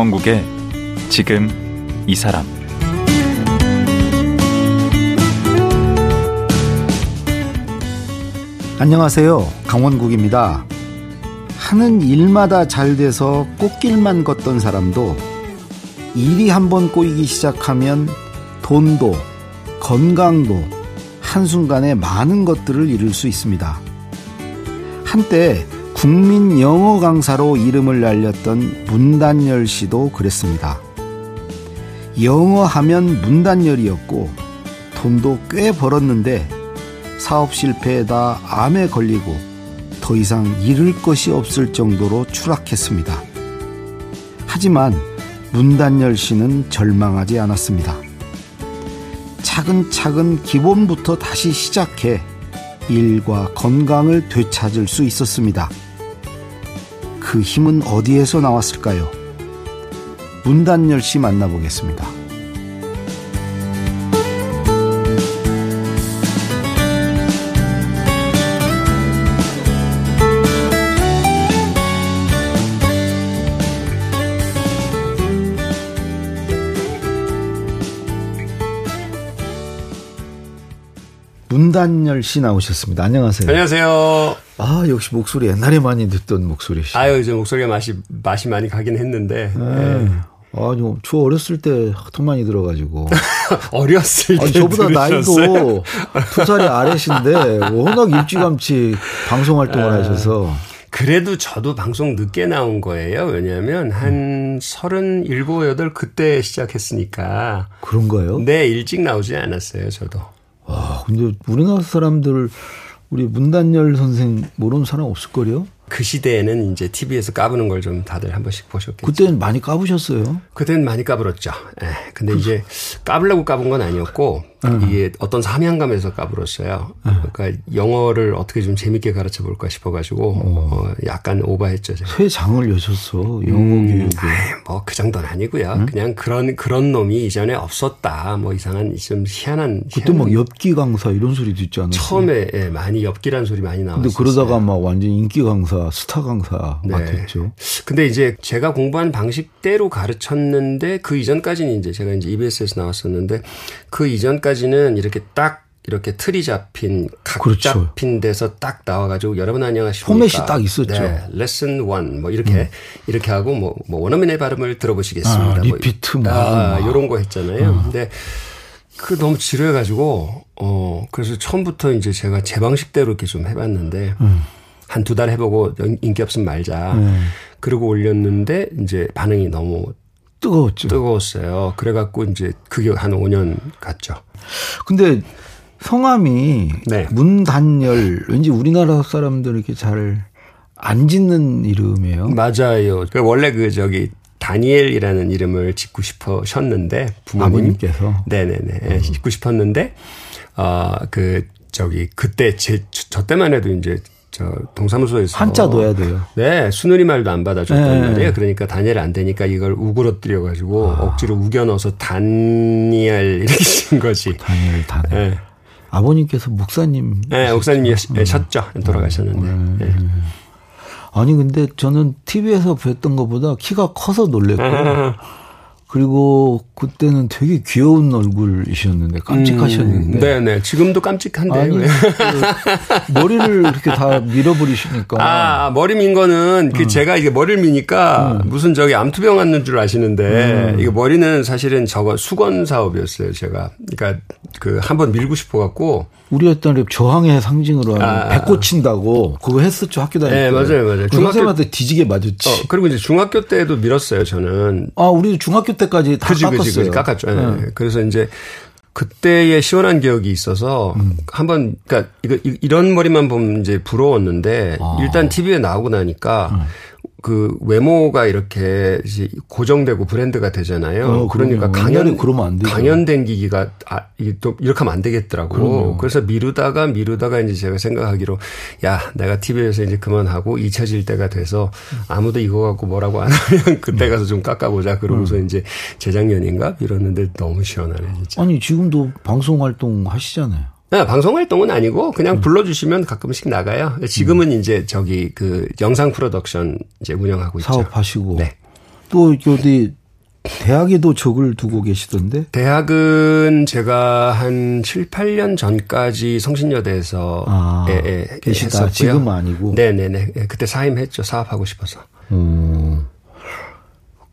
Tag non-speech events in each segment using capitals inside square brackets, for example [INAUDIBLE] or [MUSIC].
강원국의 지금 이 사람 안녕하세요. 강원국입니다. 하는 일마다 잘 돼서 꽃길만 걷던 사람도 일이 한번 꼬이기 시작하면 돈도 건강도 한순간에 많은 것들을 잃을 수 있습니다. 한때 국민 영어 강사로 이름을 날렸던 문단열 씨도 그랬습니다. 영어 하면 문단열이었고 돈도 꽤 벌었는데 사업 실패에다 암에 걸리고 더 이상 잃을 것이 없을 정도로 추락했습니다. 하지만 문단열 씨는 절망하지 않았습니다. 차근차근 기본부터 다시 시작해 일과 건강을 되찾을 수 있었습니다. 그 힘은 어디에서 나왔을까요? 문단열 씨 만나보겠습니다. 문단열 씨 나오셨습니다. 안녕하세요. 안녕하세요. 아, 역시 목소리 옛날에 많이 듣던 목소리시. 아유, 이제 목소리가 맛이, 맛이 많이 가긴 했는데. 네. 네. 아니, 저 어렸을 때 하도 많이 들어가지고. [LAUGHS] 어렸을 때. 아니, 저보다 들으셨어요? 나이도 두 살이 아래신데, 워낙 일찌감치 방송 활동을 아, 하셔서. 그래도 저도 방송 늦게 나온 거예요. 왜냐하면 한 서른 일곱 여덟 그때 시작했으니까. 그런가요? 네, 일찍 나오지 않았어요, 저도. 와, 근데 우리나라 사람들 우리 문단열 선생 모르는 사람 없을걸요? 그 시대에는 이제 TV에서 까부는 걸 좀 다들 한 번씩 보셨겠죠. 그때는 많이 까부셨어요? 그때는 많이 까불었죠. 예. 근데 그... 이제 까불려고 까분 건 아니었고 음. 이게 어떤 사명감에서 까불었어요. 음. 그러니까 영어를 어떻게 좀 재밌게 가르쳐 볼까 싶어가지고 어, 약간 오버했죠. 제가. 새 장을 여셨어 영어 음, 교육에. 뭐그 정도는 아니고요. 음? 그냥 그런 그런 놈이 이전에 없었다. 뭐 이상한 좀 희한한. 그때 막 엽기 강사 이런 소리도 있지 않았어요? 처음에 예, 많이 엽기란 소리 많이 나왔어요. 근데 그러다가 막 완전 인기 강사, 스타 강사 네. 맡았죠. 근데 이제 제가 공부한 방식대로 가르쳤는데 그 이전까지는 이제 제가 이제 EBS에서 나왔었는데 그 이전까지 전까지는 이렇게 딱 이렇게 틀이 잡힌 각 그렇죠. 잡힌 데서 딱 나와가지고 여러분 안녕하십니까 포맷이 딱 있었죠. 네, 레슨 원 뭐 이렇게 음. 이렇게 하고 뭐, 뭐 원어민의 발음을 들어보시겠습니다. 아, 뭐 리피트 뭐, 아, 뭐. 이런 거 했잖아요. 음. 근데 그 너무 지루해가지고 어 그래서 처음부터 이제 제가 제 방식대로 이렇게 좀 해봤는데 음. 한두 달 해보고 인기 없으면 말자. 음. 그러고 올렸는데 이제 반응이 너무 뜨거웠죠. 뜨거웠어요. 그래갖고 이제 그게 한 5년 갔죠. 근데 성함이 네. 문단열 왠지 우리나라 사람들 이렇게 잘 안 짓는 이름이에요. 맞아요. 그 원래 그 저기 다니엘이라는 이름을 짓고 싶으셨는데 부모님 아버님께서 네네네 음. 짓고 싶었는데 어그 저기 그때 제 저 때만 해도 이제 저 동사무소에서 한자 넣어야 돼요. 네, 순우리 말도 안 받아줬단 네. 말이에요. 그러니까 다니엘 안 되니까 이걸 우그러뜨려 가지고 아. 억지로 우겨 넣어서 다니엘 이렇게 쓴 거지. 다니엘 다니엘. 네. 아버님께서 목사님. 네, 목사님이셨죠. 음. 돌아가셨는데. 네. 네. 아니 근데 저는 TV에서 뵀던 것보다 키가 커서 놀랬고 그리고 그때는 되게 귀여운 얼굴이셨는데 깜찍하셨는데. 음, 네네. 지금도 깜찍한데요. 아니, 그 머리를 이렇게 다 밀어버리시니까. 아 머리 민 거는 그 음. 제가 이게 머리를 미니까 음. 무슨 저기 암투병 왔는 줄 아시는데 음. 이게 머리는 사실은 저거 수건 사업이었어요. 제가. 그러니까 그 한번 밀고 싶어 갖고. 우리 어떤 저항의 상징으로 아. 배 꽂힌다고 그거 했었죠 학교 다닐 때. 네 맞아요 맞아요. 그 중학생한테 뒤지게 맞았지. 어, 그리고 이제 중학교 때도 밀었어요 저는. 아 우리도 중학교 때까지 다 그치, 깎았어요. 그치, 그치, 깎았죠. 네. 네. 그래서 이제 그때의 시원한 기억이 있어서 음. 한번 그러니까 이거 이런 머리만 보면 이제 부러웠는데 아. 일단 TV에 나오고 나니까 음. 그 외모가 이렇게 고정되고 브랜드가 되잖아요. 어, 그러니까 강연 그러면 안 되죠. 강연된 기기가 아 이게 또 이렇게 하면 안 되겠더라고. 그럼요. 그래서 미루다가 미루다가 이제 제가 생각하기로 야 내가 TV에서 이제 그만하고 잊혀질 때가 돼서 아무도 이거 갖고 뭐라고 안 하면 [LAUGHS] 그때 가서 좀 깎아보자. 그러고서 음. 이제 재작년인가 이러는데 너무 시원하네 진짜. 아니 지금도 방송 활동 하시잖아요. 네, 방송 활동은 아니고 그냥 음. 불러주시면 가끔씩 나가요. 지금은 음. 이제 저기 그 영상 프로덕션 이제 운영하고 있죠. 사업하시고. 네. 또 어디 대학에도 적을 두고 계시던데? 대학은 제가 한 7, 8년 전까지 성신여대에서 아, 예, 예, 계시다. 했었고요. 지금은 아니고. 네네네. 예, 그때 사임했죠. 사업하고 싶어서. 음.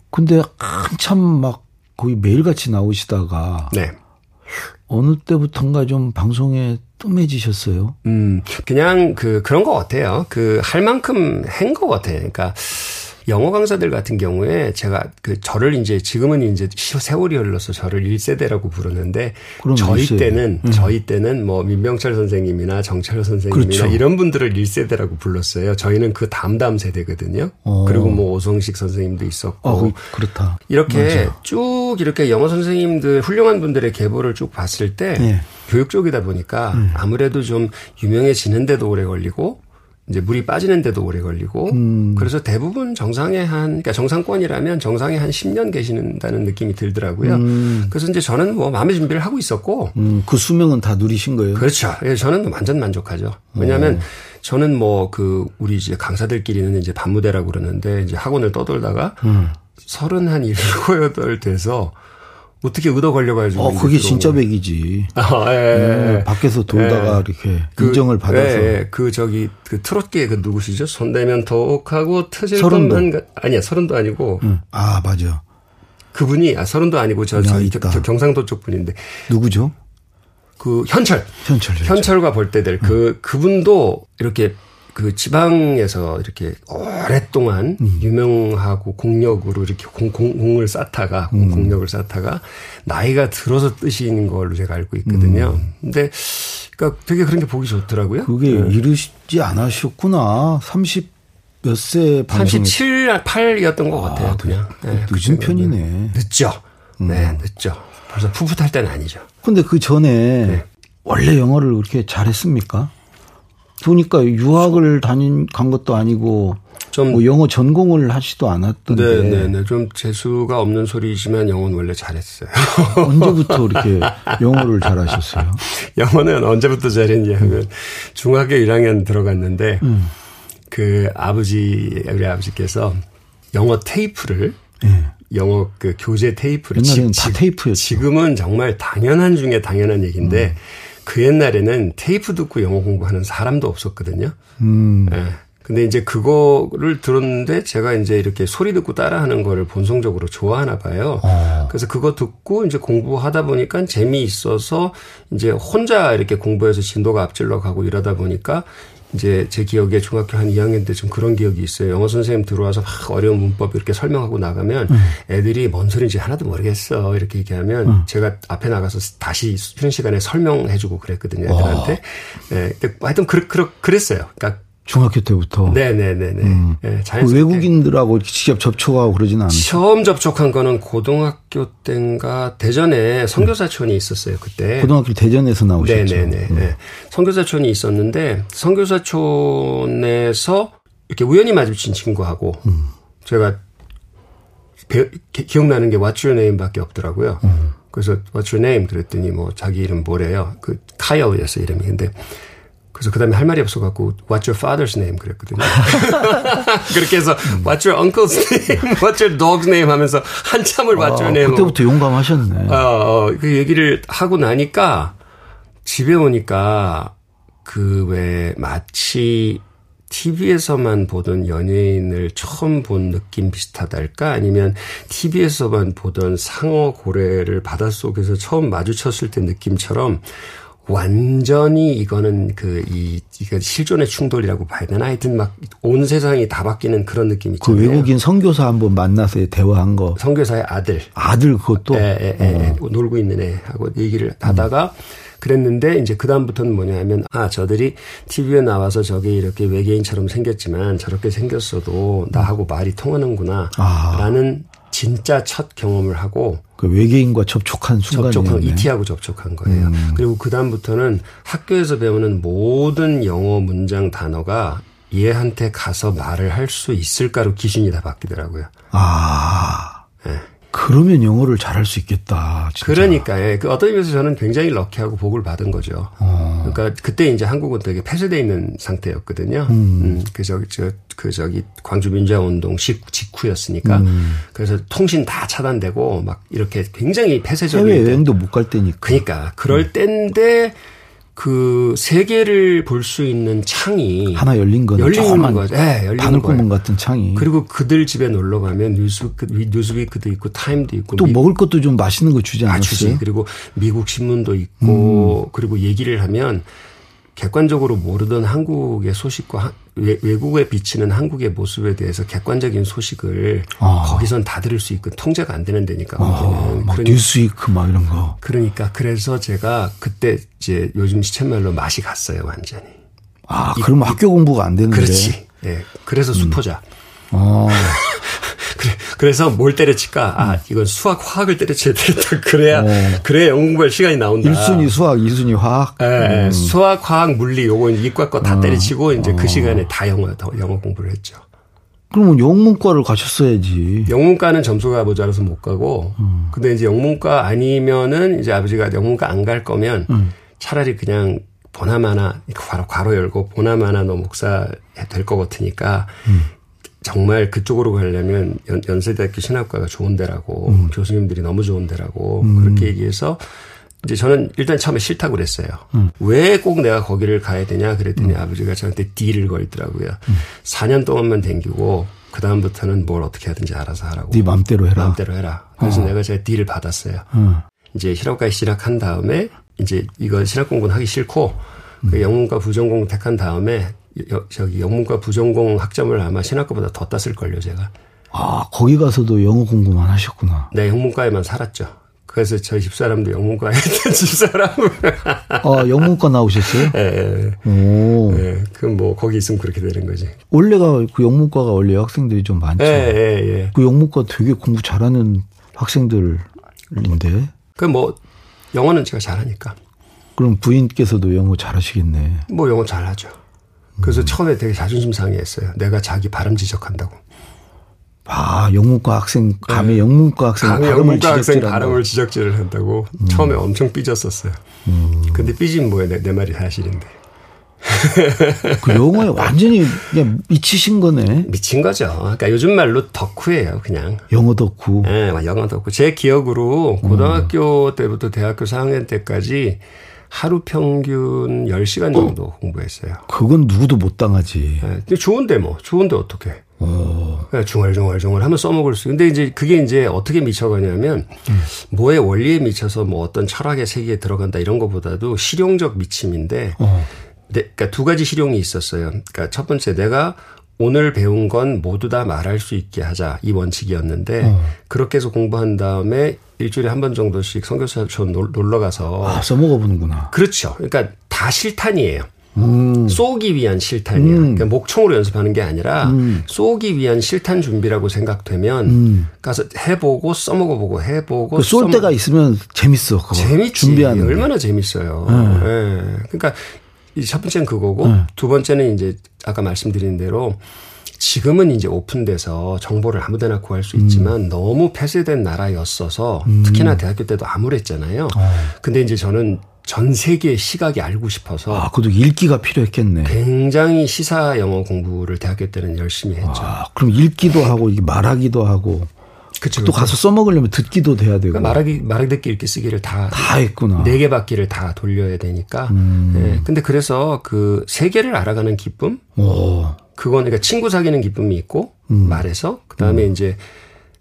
근데 한참 막 거의 매일같이 나오시다가 네. 어느 때부턴가 좀 방송에 뜸해지셨어요. 음, 그냥 그, 그런 것 같아요. 그, 할 만큼 한 것 같아요. 그러니까, 영어 강사들 같은 경우에 제가 그 저를 이제 지금은 이제 세월이 흘러서 저를 1세대라고 부르는데 저희 1세대. 때는 저희 때는 뭐 민병철 선생님이나 정철 선생님이나 그렇죠. 이런 분들을 1세대라고 불렀어요. 저희는 그 다음 세대거든요. 어. 그리고 뭐 오성식 선생님도 있었고 아, 그- 그렇다. 이렇게 맞아요. 쭉 이렇게 영어 선생님들 훌륭한 분들의 계보를 쭉 봤을 때 예. 교육 쪽이다 보니까 아무래도 좀 유명해지는데도 오래 걸리고 이제 물이 빠지는데도 오래 걸리고 음. 그래서 대부분 정상에 한 그러니까 정상권이라면 정상에 한 10년 계시는다는 느낌이 들더라고요. 그래서 이제 저는 뭐 마음의 준비를 하고 있었고 음, 그 수명은 다 누리신 거예요. 그렇죠. 예, 저는 완전 만족하죠. 왜냐하면 저는 뭐 그 우리 이제 강사들끼리는 이제 반무대라고 그러는데 이제 학원을 떠돌다가 음. 서른 한 일곱 여덟 돼서 어떻게 얻어 걸려가지고. 어, 이제 그게 진짜. 백이지. 아, 예, 예, 음, 밖에서 돌다가 이렇게 인정을 받아서. 예, 예. 그 저기 그 트롯계 그 누구시죠? 손대면 톡하고 터질. 것만 가- 아니야 서른도 아니고 음. 아, 맞아. 그분이 아 서른도 아니고 저, 야, 저 있다. 겨- 경상도 쪽 분인데 누구죠? 그 현철 현철. 현철. 현철과 볼때들 그 그분도 이렇게 그 지방에서 이렇게 오랫동안 유명하고 공력으로 이렇게 공, 공, 공을 쌓다가 공- 공력을 쌓다가 나이가 들어서 뜨시는 걸로 제가 알고 있거든요. 근데 그러니까 되게 그런 게 보기 좋더라고요. 그게 이르지 않으셨구나. 30 몇 세 방송. 37, 8이었던 것 같아요. 그냥 네, 늦은 그때는. 편이네. 늦죠. 네, 늦죠. 벌써 풋풋할 때는 아니죠. 근데 그 전에 네. 원래 영어를 그렇게 잘했습니까? 보니까 유학을 다닌 간 것도 아니고 좀 뭐 영어 전공을 하지도 않았던데 네, 네, 네. 좀 재수가 없는 소리지만 영어는 원래 잘했어요. [LAUGHS] 언제부터 [LAUGHS] 이렇게 영어를 잘하셨어요? 영어는 언제부터 잘했냐 하면 중학교 1학년 들어갔는데 음. 그 아버지 우리 아버지께서 영어 테이프를 예. 영어 그 교재 테이프를 옛날에는 지- 다 지- 테이프였죠. 지금은 정말 당연한 중에 당연한 얘기인데 그 옛날에는 테이프 듣고 영어 공부하는 사람도 없었거든요. 음. 예. 근데 이제 그거를 들었는데 제가 이제 이렇게 소리 듣고 따라하는 거를 본성적으로 좋아하나 봐요. 어. 그래서 그거 듣고 이제 공부하다 보니까 재미있어서 이제 혼자 이렇게 공부해서 진도가 앞질러 가고 이러다 보니까 이제 제 기억에 중학교 한 2학년 때 좀 그런 기억이 있어요. 영어 선생님 들어와서 막 어려운 문법 이렇게 설명하고 나가면 애들이 뭔 소리인지 하나도 모르겠어. 이렇게 얘기하면 제가 앞에 나가서 다시 쉬는 시간에 설명해주고 그랬거든요. 애들한테. 네. 근데 하여튼 그, 그, 그랬어요. 그러니까 중학교 때부터 네네네네. 네, 그. 외국인들하고 직접 접촉하고 그러지는 않으셨어요. 처음 접촉한 거는 고등학교 때인가 대전에 선교사촌이 있었어요 그때. 고등학교 대전에서 나오셨죠. 네네네. 네. 선교사촌이 있었는데 선교사촌에서 이렇게 우연히 마주친 친구하고 제가 배- 기- 기억나는 게 What's your name밖에 없더라고요. 그래서 What's your name 그랬더니 뭐 자기 이름 뭐래요. 그 카이어였어 이름이. 근데 그래서 그 다음에 할 말이 없어갖고 What's your father's name 그랬거든요. [LAUGHS] 그렇게 해서 What's your uncle's name, [LAUGHS] What's your dog's name 하면서 한참을 What's your 아, name 그때부터 용감하셨네. 어, 어, 그 얘기를 하고 나니까 집에 오니까 그 왜 마치 TV에서만 보던 연예인을 처음 본 느낌 비슷하달까? 아니면 TV에서만 보던 상어 고래를 바닷속에서 처음 마주쳤을 때 느낌처럼 완전히 이거는 그, 이, 이거 실존의 충돌이라고 봐야 되나? 하여튼 막 온 세상이 다 바뀌는 그런 느낌 그 있잖아요. 외국인 선교사 한번 만나서 대화한 거. 선교사의 아들. 아들 그것도 예, 예, 예, 예. 놀고 있는 애하고 얘기를 하다가 그랬는데 이제 그다음부터는 뭐냐 하면 아 저들이 TV에 나와서 저게 이렇게 외계인처럼 생겼지만 저렇게 생겼어도 나하고 말이 통하는구나 아. 라는 진짜 첫 경험을 하고 그 외계인과 접촉한 접촉한 순간이었네. 음. ET하고 접촉한 거예요. 그리고 그 다음부터는 학교에서 배우는 모든 영어 문장 단어가 얘한테 가서 말을 할 수 있을까로 기준이 다 바뀌더라고요. 아. 예. 그러면 영어를 잘할 수 있겠다. 진짜. 그러니까 예. 그 어떤 의미에서 저는 굉장히 럭키하고 복을 받은 거죠. 어. 그러니까 그때 이제 한국은 되게 폐쇄돼 있는 상태였거든요. 음. 그 저기 저그 저기 광주 민주화 운동 직후였으니까 음. 그래서 통신 다 차단되고 막 이렇게 굉장히 폐쇄적인 해외 여행도 못 갈 때니까. 그러니까 그럴 음. 때인데 그 세계를 볼 수 있는 창이 하나 열린 거는 열린 거죠. 네, 열린 바늘구멍 같은 창이. 그리고 그들 집에 놀러 가면 뉴스위크, 뉴스위크도 있고 타임도 있고 또 미, 먹을 것도 좀 맛있는 거 주지 않았어요? 아, 주지. 그리고 미국 신문도 있고 음. 그리고 얘기를 하면 객관적으로 모르던 한국의 소식과 외, 국에 비치는 한국의 모습에 대해서 객관적인 소식을 아. 거기선 다 들을 수 있고 통제가 안 되는 데니까 아, 막 뉴스위크 막 이런 거. 그러니까 그래서 제가 그때 이제 요즘 시쳇말로 맛이 갔어요 완전히. 아 그럼 학교 공부가 안 되는데. 그렇지. 예. 네. 그래서 수포자. 음. 아. [LAUGHS] 그래, 그래 서 뭘 때려칠까? 아, 음. 이건 수학, 화학을 때려쳐야 되겠다. [LAUGHS] 그래야, 오. 어. 그래야 영어 공부할 시간이 나온다. 1순위 수학, 2순위 화학. 예, 음. 수학, 화학, 물리, 요거 이과 거다 어. 때려치고 이제 그 어. 시간에 다 영어, 영어 공부를 했죠. 그러면 영문과를 가셨어야지. 영문과는 점수가 모자라서 못 가고, 음. 근데 이제 영문과 아니면은 이제 아버지가 영문과 안 갈 거면 음. 차라리 그냥 보나마나 괄호, 괄호 열고 보나마나 너 목사 될 것 같으니까 음. 정말 그쪽으로 가려면 연, 세대학교 신학과가 좋은 데라고 음. 교수님들이 너무 좋은 데라고 음. 그렇게 얘기해서 이제 저는 일단 처음에 싫다고 그랬어요. 음. 왜꼭 내가 거기를 가야 되냐 그랬더니 음. 아버지가 저한테 딜을 걸더라고요. 4년 음. 동안만 댕기고 그 다음부터는 뭘 어떻게 하든지 알아서 하라고. 네 맘대로 해라. 맘대로 해라. 그래서 어. 내가 제가 딜을 받았어요. 어. 이제 실업과에 진학한 다음에 이제 이거 신학 공부는 하기 싫고 그 영문과 부전공 택한 다음에 여, 저기 영문과 부전공 학점을 아마 신학과보다 더 땄을 걸요, 제가. 아, 거기 가서도 영어 공부만 하셨구나. 네, 영문과에만 살았죠. 그래서 저희 집사람도 영문과에 [LAUGHS] 있던 집사람. 아, 영문과 나오셨어요? 예. 네, 오. 네, 그뭐 거기 있으면 그렇게 되는 거지. 원래가 그 영문과가 원래 학생들이 좀 많죠. 예, 예, 예. 그 영문과 되게 공부 잘하는 학생들인데. 그 뭐 영어는 제가 잘하니까. 그럼 부인께서도 영어 잘하시겠네. 뭐 영어 잘하죠. 그래서 음. 처음에 되게 자존심 상해했어요. 내가 자기 발음 지적한다고. 아, 영문과 학생, 감히 네. 영문과 학생 감히 발음을 영문과 학생 발음을 지적질을 한다고 음. 처음에 엄청 삐졌었어요. 음. 근데 삐진 뭐야, 내, 내 말이 사실인데. [LAUGHS] 그 영어에 완전히 그냥 미치신 거네. 미친 거죠. 그러니까 요즘 말로 덕후예요, 그냥. 영어 덕후. 네, 영어 덕후. 제 기억으로 고등학교 음. 때부터 대학교 4학년 때까지 하루 평균 10시간 정도 어. 공부했어요. 그건 누구도 못 당하지. 네, 좋은데 뭐, 좋은데 어떻게. 어. 중얼중얼중얼 하면 써먹을 수. 근데 이제 그게 이제 어떻게 미쳐가냐면 음. 뭐의 원리에 미쳐서 뭐 어떤 철학의 세계에 들어간다 이런 것보다도 실용적 미침인데 어. 네, 그러니까 두 가지 실용이 있었어요. 그러니까 첫 번째 내가 오늘 배운 건 모두 다 말할 수 있게 하자 이 원칙이었는데 어. 그렇게 해서 공부한 다음에 일주일에 한 번 정도씩 선교사촌 놀러 가서 아, 써먹어 보는구나. 그렇죠. 그러니까 다 실탄이에요. 음. 쏘기 위한 실탄이야. 음. 그러니까 목총으로 연습하는 게 아니라 음. 쏘기 위한 실탄 준비라고 생각되면 음. 가서 해보고 써먹어보고 해보고 그쏠 써먹... 때가 있으면 재밌어. 그거. 재밌지. 준비하는 얼마나 재밌어요. 네. 네. 그러니까 첫 번째는 그거고 네. 두 번째는 이제 아까 말씀드린 대로 지금은 이제 오픈돼서 정보를 아무데나 구할 수 있지만 음. 너무 폐쇄된 나라였어서 음. 특히나 대학교 때도 암울했잖아요. 어. 근데 이제 저는 전 세계의 시각이 알고 싶어서 아, 그것도 읽기가 필요했겠네. 굉장히 시사 영어 공부를 대학교 때는 열심히 했죠. 아, 그럼 읽기도 하고 이게 말하기도 하고 그쵸, 또 가서 써먹으려면 듣기도 돼야 되고. 그러니까 말하기, 말하기 듣기 읽기 쓰기를 다. 다 했구나. 네 개 바퀴를 다 돌려야 되니까. 음. 네. 근데 그래서 그 세계를 알아가는 기쁨? 오. 그거는 그러니까 친구 사귀는 기쁨이 있고, 음. 말해서. 그 다음에 음. 이제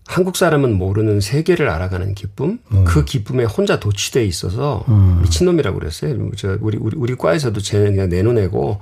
한국 사람은 모르는 세계를 알아가는 기쁨, 음. 그 기쁨에 혼자 도취돼 있어서 음. 미친놈이라고 그랬어요. 저 우리 우리 우리 과에서도 쟤는 그냥 내놓내고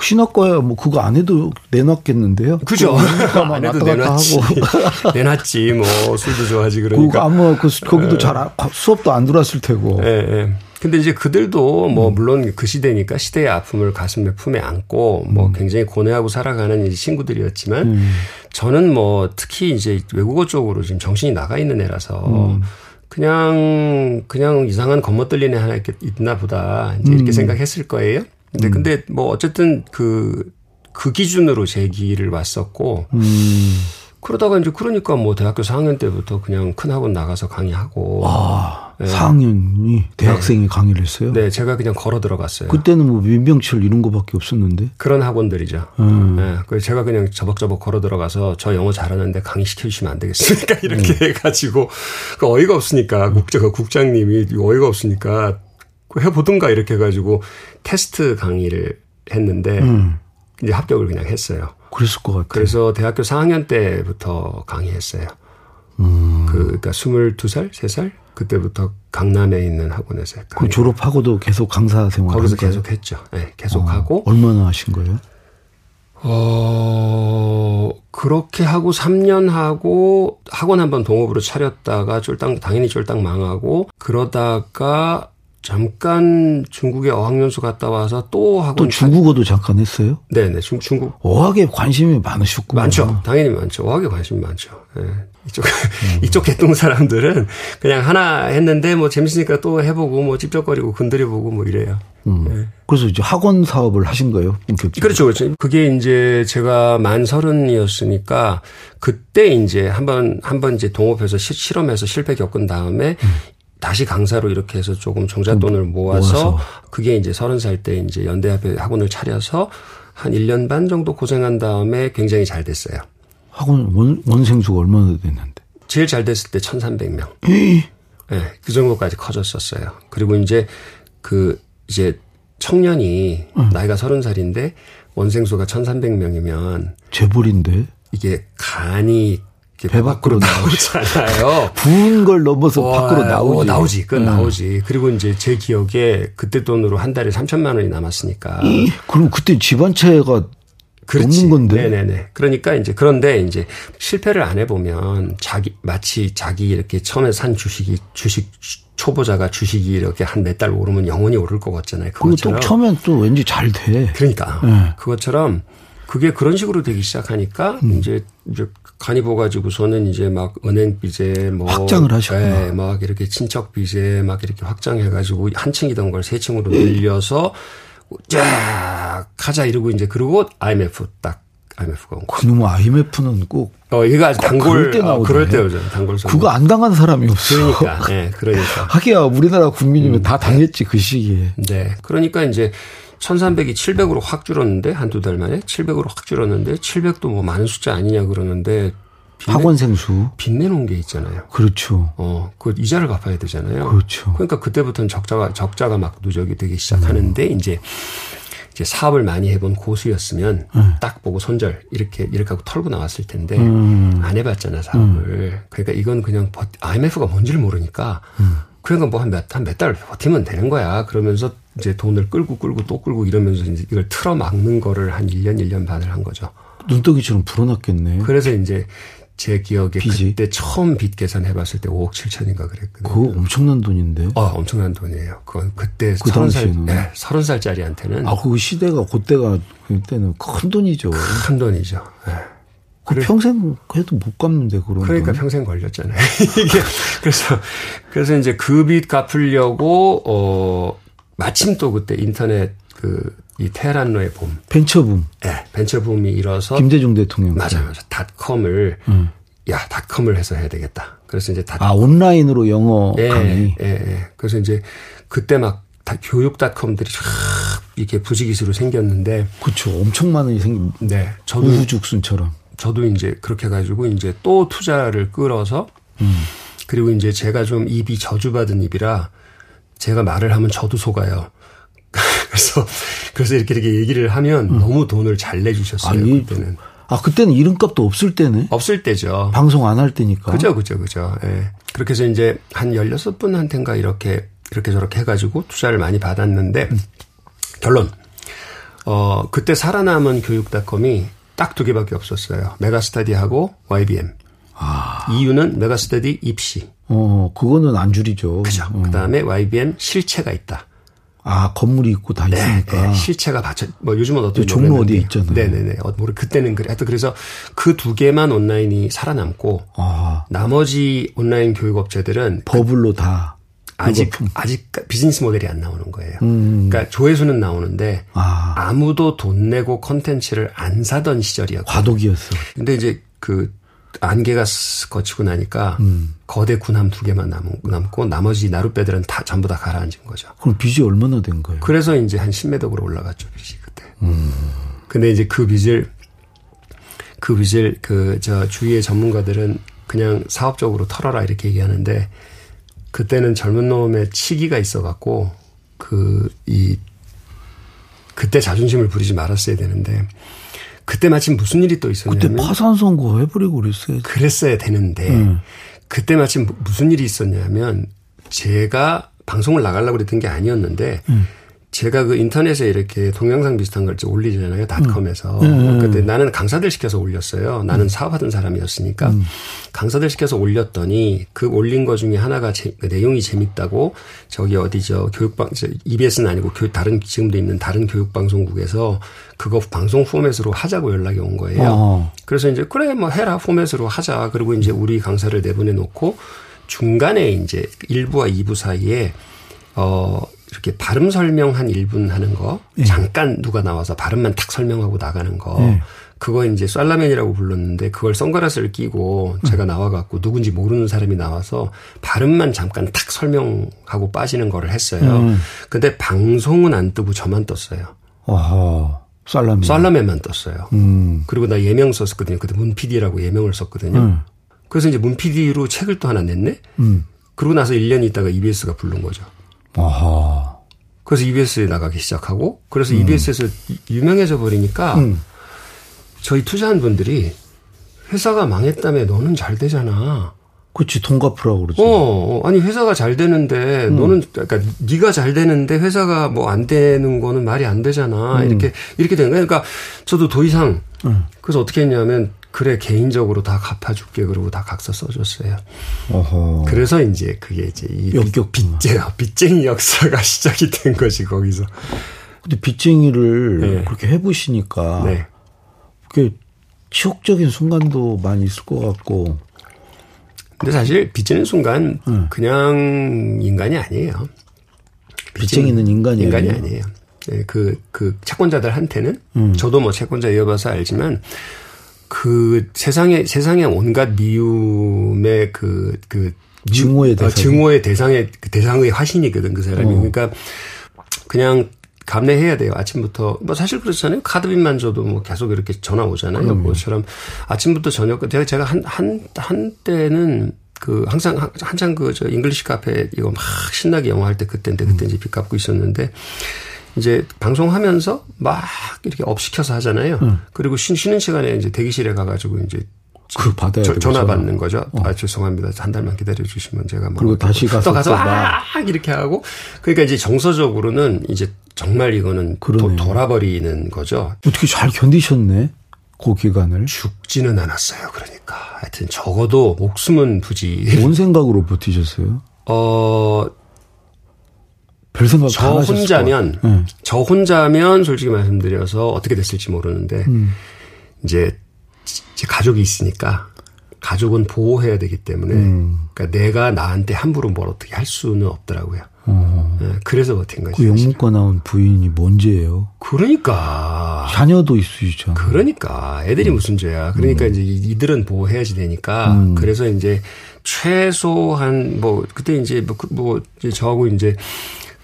신학과야 뭐 그거 안 해도 내놨겠는데요. 그죠. [LAUGHS] 안 해도 내놨지. [LAUGHS] 내놨지. 뭐 술도 좋아하지 그러니까. 아무 그 거기도 예. 잘 수업도 안 들어왔을 테고. 예, 예. 근데 이제 그들도 뭐 음. 물론 그 시대니까 시대의 아픔을 가슴에 품에 안고 뭐 음. 굉장히 고뇌하고 살아가는 친구들이었지만 음. 저는 뭐 특히 이제 외국어 쪽으로 지금 정신이 나가 있는 애라서 음. 그냥 그냥 이상한 겉멋들린 애 하나 있나 보다 이제 이렇게 음. 생각했을 거예요. 근데 음. 근데 뭐 어쨌든 그그 그 기준으로 제 길을 왔었고 그러다가 이제 그러니까 뭐 대학교 4학년 때부터 그냥 큰 학원 나가서 강의하고. 아, 네. 4학년이 대학생이 네. 강의를 했어요? 네, 제가 그냥 걸어 들어갔어요. 그때는 뭐 민병철 이런 거밖에 없었는데. 그런 학원들이죠. 음. 네, 그래서 제가 그냥 저벅저벅 걸어 들어가서 저 영어 잘하는데 강의 시켜주시면 안 되겠습니까? [LAUGHS] 이렇게 음. 해가지고 그 어이가 없으니까 국장 국장님이 어이가 없으니까 해보든가 이렇게 해가지고 테스트 강의를 했는데 음. 이제 합격을 그냥 했어요. 그랬을 것 같아요. 그래서 대학교 4학년 때부터 강의했어요. 음. 그, 그러니까 22살, 3살? 그때부터 강남에 있는 학원에서 그 졸업하고도 계속 강사 생활 거기서 계속 했죠. 네, 계속 어, 하고. 얼마나 하신 거예요? 어, 그렇게 하고 3년 하고 학원 한 번 동업으로 차렸다가 쫄딱, 당연히 쫄딱 망하고 그러다가 잠깐 중국에 어학연수 갔다 와서 또 하고 또 중국어도 잠깐 했어요? 네네 중, 중국 어학에 관심이 많으셨고 많죠 당연히 많죠 어학에 관심이 많죠 네. 이쪽 음. [LAUGHS] 이쪽 계통 사람들은 그냥 하나 했는데 뭐 재밌으니까 또 해보고 뭐 찝쩍거리고 건드려보고 뭐 이래요. 음. 네. 그래서 이제 학원 사업을 하신 거예요? 본격적으로. 그렇죠, 그렇죠. 그게 이제 제가 만 서른이었으니까 그때 이제 한번 한번 이제 동업해서 시, 실험해서 실패 겪은 다음에 음. 다시 강사로 이렇게 해서 조금 종잣돈을 음, 모아서, 모아서. 그게 이제 서른 살 때 이제 연대 앞에 학원을 차려서 한 1년 반 정도 고생한 다음에 굉장히 잘 됐어요. 학원 원, 원생수가 얼마나 됐는데? 제일 잘 됐을 때 1,300명. 네, 그 정도까지 커졌었어요. 그리고 이제 그 이제 청년이 응. 나이가 30살인데 원생수가 1,300명이면 재벌인데 이게 간이 배 밖으로 나오잖아요. 부은 걸 넘어서 와, 밖으로 나오지. 어, 나오지. 그건 음. 나오지. 그리고 이제 제 기억에 그때 돈으로 한 달에 3천만 원이 남았으니까. 그럼 그때 집안채가 그렇지. 없는 건데. 네네네. 그러니까 이제 그런데 이제 실패를 안 해보면 자기 마치 자기 이렇게 처음에 산 주식이 주식 초보자가 주식이 이렇게 한 몇 달 오르면 영원히 오를 것 같잖아요. 그것처럼. 또 처음엔 또 왠지 잘 돼. 그러니까 네. 그것처럼 그게 그런 식으로 되기 시작하니까 음. 이제 이제 간이 보가지고서는 이제 막 은행 빚에 뭐 확장을 하셨구나. 네, 막 이렇게 친척 빚에 막 이렇게 확장해가지고 한 층이던 걸 세 층으로 늘려서 쫙 하자 이러고 이제 그러고 IMF 딱 IMF가 온 거죠. 그놈 IMF는 꼭. 어, 얘가 단골, 그럴 때 어, 그럴 때 오죠. 단골 선 그거 안 당한 사람이 없어. 그러니까, 예, 네, 그러니까. [LAUGHS] 하기야, 우리나라 국민이면 음, 다 당했지, 그 시기에. 네. 그러니까 이제 1300이 700으로 확 줄었는데, 한두 달 만에 700으로 확 줄었는데, 700도 뭐 많은 숫자 아니냐 그러는데, 학원 생 수 빚내놓은 게 있잖아요. 그렇죠. 어, 그 이자를 갚아야 되잖아요. 그렇죠. 그러니까 그때부터는 적자가 적자가 막 누적이 되기 시작하는데 음. 이제 이제 사업을 많이 해본 고수였으면 음. 딱 보고 손절 이렇게 이렇게 하고 털고 나왔을 텐데 음. 안 해봤잖아 사업을. 음. 그러니까 이건 그냥 IMF가 뭔지를 모르니까 음. 그러니까 뭐 한 몇 한 몇 달 버티면 되는 거야. 그러면서 이제 돈을 끌고 끌고 또 끌고 이러면서 이제 이걸 틀어 막는 거를 한 1년 1년 반을 한 거죠. 눈덩이처럼 불어났겠네. 그래서 이제 제 기억에 빚이? 그때 처음 빚 계산해 봤을 때 5억 7천인가 그랬거든요. 그거 엄청난 돈인데. 어, 엄청난 돈이에요. 그건 그때 그 30살, 네, 30살짜리한테는. 아, 그 시대가 그때가 그때는 큰 돈이죠. 큰 돈이죠. 네. 그 그래, 평생 해도 못 갚는데 그런. 그러니까 돈? 평생 걸렸잖아요. [LAUGHS] 이게 그래서 그래서 이제 그 빚 갚으려고 어 마침 또 그때 인터넷 그 이 테헤란로의 봄. 벤처붐. 네, 벤처붐이 일어서. 김대중 대통령. 맞아요, 맞아요. 닷컴을, 음. 야, 닷컴을 해서 해야 되겠다. 그래서 이제 닷컴. 아, 온라인으로 영어 예, 강의. 예, 예. 그래서 이제 그때 막 교육닷컴들이 쫙 이렇게 부지기수로 생겼는데. 그렇죠. 엄청 많은 생긴. 네. 저도. 우후죽순처럼. 저도 이제 그렇게 해가지고 이제 또 투자를 끌어서. 음. 그리고 이제 제가 좀 입이 저주받은 입이라 제가 말을 하면 저도 속아요. [LAUGHS] 그래서 그래서 이렇게 이렇게 얘기를 하면 음. 너무 돈을 잘 내주셨어요. 아니, 그때는. 아 그때는 이름값도 없을 때네. 없을 때죠. 방송 안 할 때니까. 그죠, 그죠, 그죠. 예. 그렇게 해서 이제 한 16분한텐가 이렇게 이렇게 저렇게 해가지고 투자를 많이 받았는데 음. 결론. 어 그때 살아남은 교육닷컴이 딱 두 개밖에 없었어요. 메가스터디하고 YBM. 아. 이유는 메가스터디 입시. 어, 그거는 안 줄이죠. 그죠. 어. 그 다음에 YBM 실체가 있다. 아 건물이 있고 다 네, 있으니까 네, 실체가 받쳐 뭐 요즘은 어떤 종로 어디에 있잖아요. 네네네. 어, 뭐 그때는 그래. 하여튼 그래서 그 두 개만 온라인이 살아남고 아. 나머지 온라인 교육 업체들은 버블로 다 아직 아직 비즈니스 모델이 안 나오는 거예요. 음. 그러니까 조회수는 나오는데 아. 무도돈 내고 컨텐츠를 안 사던 시절이었고 과도기였어. 근데 이제 그 안개가 거치고 나니까 음. 거대 군함 두 개만 남, 남고 나머지 나룻배들은 다 전부 다 가라앉은 거죠. 그럼 빚이 얼마나 된 거예요? 그래서 이제 한 10m으로 올라갔죠 빚이 그때. 음. 근데 이제 그 빚을 그 빚을 그 저 주위의 전문가들은 그냥 사업적으로 털어라 이렇게 얘기하는데 그때는 젊은 놈의 치기가 있어갖고 그 이 그때 자존심을 부리지 말았어야 되는데 그때 마침 무슨 일이 또 있었냐면 그때 파산 선고 해버리고 그랬어요. 그랬어야 되는데 음. 그때 마침 무슨 일이 있었냐면 제가 방송을 나가려고 그랬던 게 아니었는데 음. 제가 그 인터넷에 이렇게 동영상 비슷한 걸 올리잖아요. 닷컴에서. 음. 그때 나는 강사들 시켜서 올렸어요. 나는 음. 사업하던 사람이었으니까. 음. 강사들 시켜서 올렸더니 그 올린 거 중에 하나가 제, 그 내용이 재밌다고 저기 어디죠. 교육방, EBS는 아니고 교, 다른 지금도 있는 다른 교육방송국에서 그거 방송 포맷으로 하자고 연락이 온 거예요. 어. 그래서 이제 그래 뭐 해라 포맷으로 하자. 그리고 이제 우리 강사를 내보내 놓고 중간에 이제 1부와 2부 사이에 어 이렇게 발음 설명 한 1분 하는 거 네. 잠깐 누가 나와서 발음만 탁 설명하고 나가는 거 네. 그거 이제 쌀라면이라고 불렀는데 그걸 선글라스를 끼고 제가 나와갖고 누군지 모르는 사람이 나와서 발음만 잠깐 탁 설명하고 빠지는 거를 했어요. 음. 근데 방송은 안 뜨고 저만 떴어요. 아하. 쌀라멘. 쌀라멘만 떴어요. 음. 그리고 나 예명 썼거든요. 그때 문 PD라고 예명을 썼거든요. 음. 그래서 이제 문 PD로 책을 또 하나 냈네? 음. 그러고 나서 1년 있다가 EBS가 부른 거죠. 아하. 그래서 EBS에 나가기 시작하고 그래서 음. EBS에서 유명해져 버리니까 음. 저희 투자한 분들이 회사가 망했다며 너는 잘 되잖아. 그렇지 돈 갚으라고 그러지. 어, 어, 아니 회사가 잘 되는데 음. 너는 그러니까 네가 잘 되는데 회사가 뭐 안 되는 거는 말이 안 되잖아. 음. 이렇게 이렇게 되는 거야. 그러니까 저도 더 이상 음. 그래서 어떻게 했냐면 그래 개인적으로 다 갚아줄게 그러고 다 각서 써줬어요. 어허. 그래서 이제 그게 이제 이 역격 빚쟁 빚쟁이 역사가 [LAUGHS] 시작이 된 거지 거기서. 근데 빚쟁이를 네. 그렇게 해보시니까 네. 그게 치욕적인 순간도 많이 있을 것 같고. 근데 사실 빚지는 순간 네. 그냥 인간이 아니에요. 빚쟁이는 인간이 인간이 아니에요. 네, 그, 그 채권자들한테는 음. 저도 뭐 채권자 이어봐서 알지만 그 세상에 세상에 온갖 미움의 그그 증오의 대상 어, 증오의 대상의 그 대상의 화신이거든 그 사람이 어. 그러니까 그냥 감내해야 돼요. 아침부터 뭐 사실 그렇잖아요. 카드빚만 져도 뭐 계속 이렇게 전화 오잖아요. 음. 그것처럼 아침부터 저녁 제가 제가 한 한 한때는 그 항상 한창 그 저 English Cafe 이거 막 신나게 영어 할때 그때인데 그때 음. 이제 빚 갚고 있었는데 이제 방송하면서 막 이렇게 up시켜서 하잖아요. 응. 그리고 쉬, 는 시간에 이제 대기실에 가가지고 이제 그 받아야 저, 전화 받는 거죠. 어. 아 죄송합니다. 한 달만 기다려 주시면 제가 뭐 그리고 다시 가서 또 가서 막 이렇게 하고 그러니까 이제 정서적으로는 이제 정말 이거는 도, 돌아버리는 거죠. 어떻게 잘 견디셨네. 그 기간을 죽지는 않았어요. 그러니까 하여튼 적어도 목숨은 부지. 뭔 생각으로 버티셨어요? 어 별 생각 저 혼자면 네. 저 혼자면 솔직히 말씀드려서 어떻게 됐을지 모르는데 음. 이제 제 가족이 있으니까 가족은 보호해야 되기 때문에 음. 그러니까 내가 나한테 함부로 뭘 어떻게 할 수는 없더라고요. 어. 네, 그래서 버틴 거죠. 그 영문과 나온 부인이 뭔 죄예요? 그러니까 자녀도 있으시죠. 그러니까 애들이 음. 무슨 죄야. 그러니까 음. 이제 이들은 보호해야지 되니까 음. 그래서 이제 최소한 뭐 그때 이제 뭐, 그뭐 이제 저하고 이제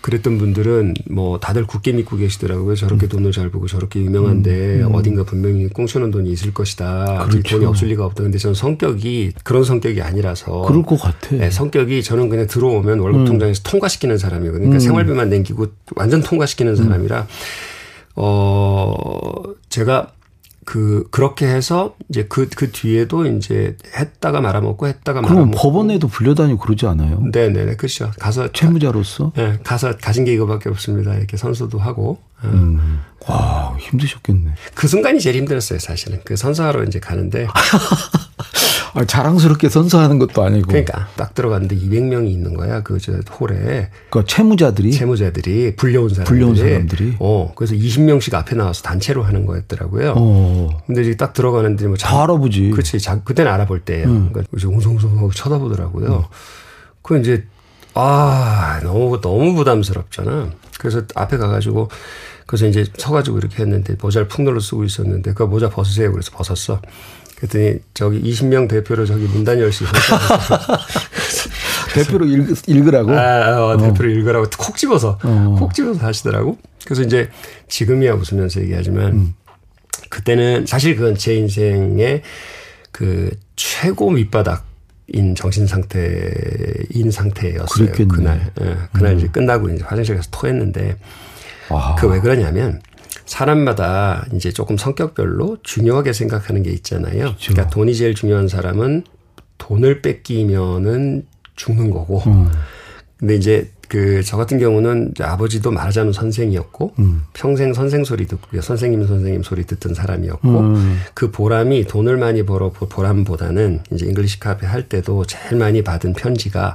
그랬던 분들은 뭐 다들 굳게 믿고 계시더라고요. 저렇게 음. 돈을 잘 벌고 저렇게 유명한데 음. 음. 어딘가 분명히 꽁쳐놓은 돈이 있을 것이다. 그렇죠. 돈이 없을 리가 없다. 근데 저는 성격이 그런 성격이 아니라서. 그럴 것 같아. 네, 성격이 저는 그냥 들어오면 월급 음. 통장에서 통과시키는 사람이에요. 그러니까 음. 생활비만 남기고 완전 통과시키는 사람이라 어 제가 그 그렇게 해서 이제 그그 그 뒤에도 이제 했다가 말아먹고 했다가 말아먹고. 그럼 법원에도 불려다니고 그러지 않아요? 네네네 그렇죠. 가서 채무자로서. 네, 가서 가진 게 이거밖에 없습니다. 이렇게 선수도 하고. 어. 음. 와 힘드셨겠네. 그 순간이 제일 힘들었어요 사실은. 그 선수하러 이제 가는데. [LAUGHS] 아, 자랑스럽게 선서하는 것도 아니고. 그러니까 딱 들어갔는데 200명이 있는 거야. 그 저 홀에. 그 채무자들이 채무자들이 불려온 사람들이. 불려온 사람들이. 어. 그래서 20명씩 앞에 나와서 단체로 하는 거였더라고요. 어. 근데 이제 딱 들어가는데 뭐다 알아보지. 그렇지. 자, 그때는 알아볼 때예요. 음. 그러니까 이제 웅성웅성하고 쳐다보더라고요. 음. 그 이제 아, 너무 너무 부담스럽잖아. 그래서 앞에 가 가지고 그래서 이제 서가지고 이렇게 했는데 모자를 푹 눌러 쓰고 있었는데 그 모자 벗으세요. 그래서 벗었어. 그랬더니 저기 20명 대표로 저기 문단열 씨 [LAUGHS] 대표로 읽, 으라고 아, 어, 어. 대표로 읽으라고 콕 집어서 어. 콕 집어서 하시더라고. 그래서 이제 지금이야 웃으면서 얘기하지만 음. 그때는 사실 그건 제 인생의 그 최고 밑바닥 인 정신 상태인 상태였어요. 그랬겠네. 그날. 예, 그날 음. 이제 끝나고 이제 화장실 가서 토했는데 그 왜 그러냐면 사람마다 이제 조금 성격별로 중요하게 생각하는 게 있잖아요. 그렇죠. 그러니까 돈이 제일 중요한 사람은 돈을 뺏기면은 죽는 거고. 음. 근데 이제 그 저 같은 경우는 아버지도 말하자면 선생이었고 음. 평생 선생 소리 듣고 선생님 선생님 소리 듣던 사람이었고 음. 그 보람이 돈을 많이 벌어 보람보다는 이제 English Cafe 할 때도 제일 많이 받은 편지가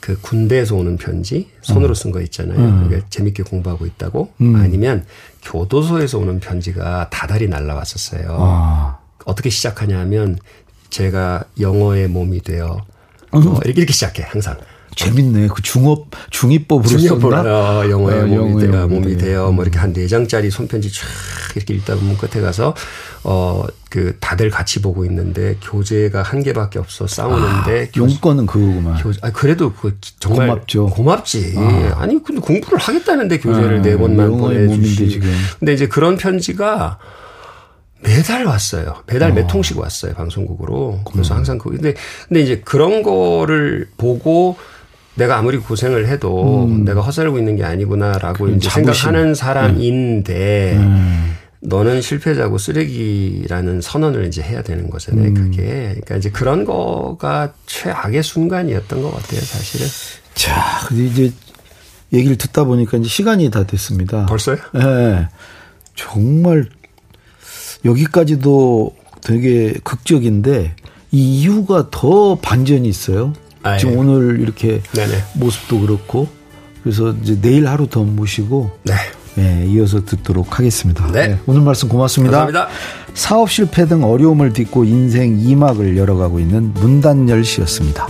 그 군대에서 오는 편지 손으로 음. 쓴거 있잖아요. 음. 그러니까 재밌게 공부하고 있다고 음. 아니면 교도소에서 오는 편지가 다달이 날라왔었어요. 아. 어떻게 시작하냐면 제가 영어의 몸이 되어 어, 이렇게, 이렇게 시작해 항상. 재밌네. 그 중업 중위법으로 중위법으로 어, 영어의 어, 몸이 되어 몸이 되어 뭐 이렇게 한 네 장짜리 손편지 쫙 이렇게 읽다 보면 끝에 가서 어 그 다들 같이 보고 있는데 교재가 한 개밖에 없어 싸우는데 아, 용건은 그거구만. 교, 아 그래도 그 정말 고맙죠. 고맙지. 아. 니 근데 공부를 하겠다는데 교재를 아, 네 번만 보내주시. 근데 이제 그런 편지가 매달 왔어요. 매달 어. 몇 통씩 왔어요. 방송국으로. 그래서 음. 항상 그 근데 근데 이제 그런 거를 보고 내가 아무리 고생을 해도 음. 내가 허살고 있는 게 아니구나라고 이제 자부심. 생각하는 사람인데 음. 너는 실패자고 쓰레기라는 선언을 이제 해야 되는 거잖아요. 음. 그게 그러니까 이제 그런 거가 최악의 순간이었던 것 같아요. 사실은. 자, 이제 얘기를 듣다 보니까 이제 시간이 다 됐습니다. 벌써요? 네. 정말 여기까지도 되게 극적인데 이 이유가 더 반전이 있어요. 아, 지금 예. 오늘 이렇게 네네. 모습도 그렇고 그래서 이제 내일 하루 더 모시고 네. 네, 이어서 듣도록 하겠습니다. 네. 네. 오늘 말씀 고맙습니다. 감사합니다. 사업 실패 등 어려움을 딛고 인생 2막을 열어가고 있는 문단열 씨였습니다.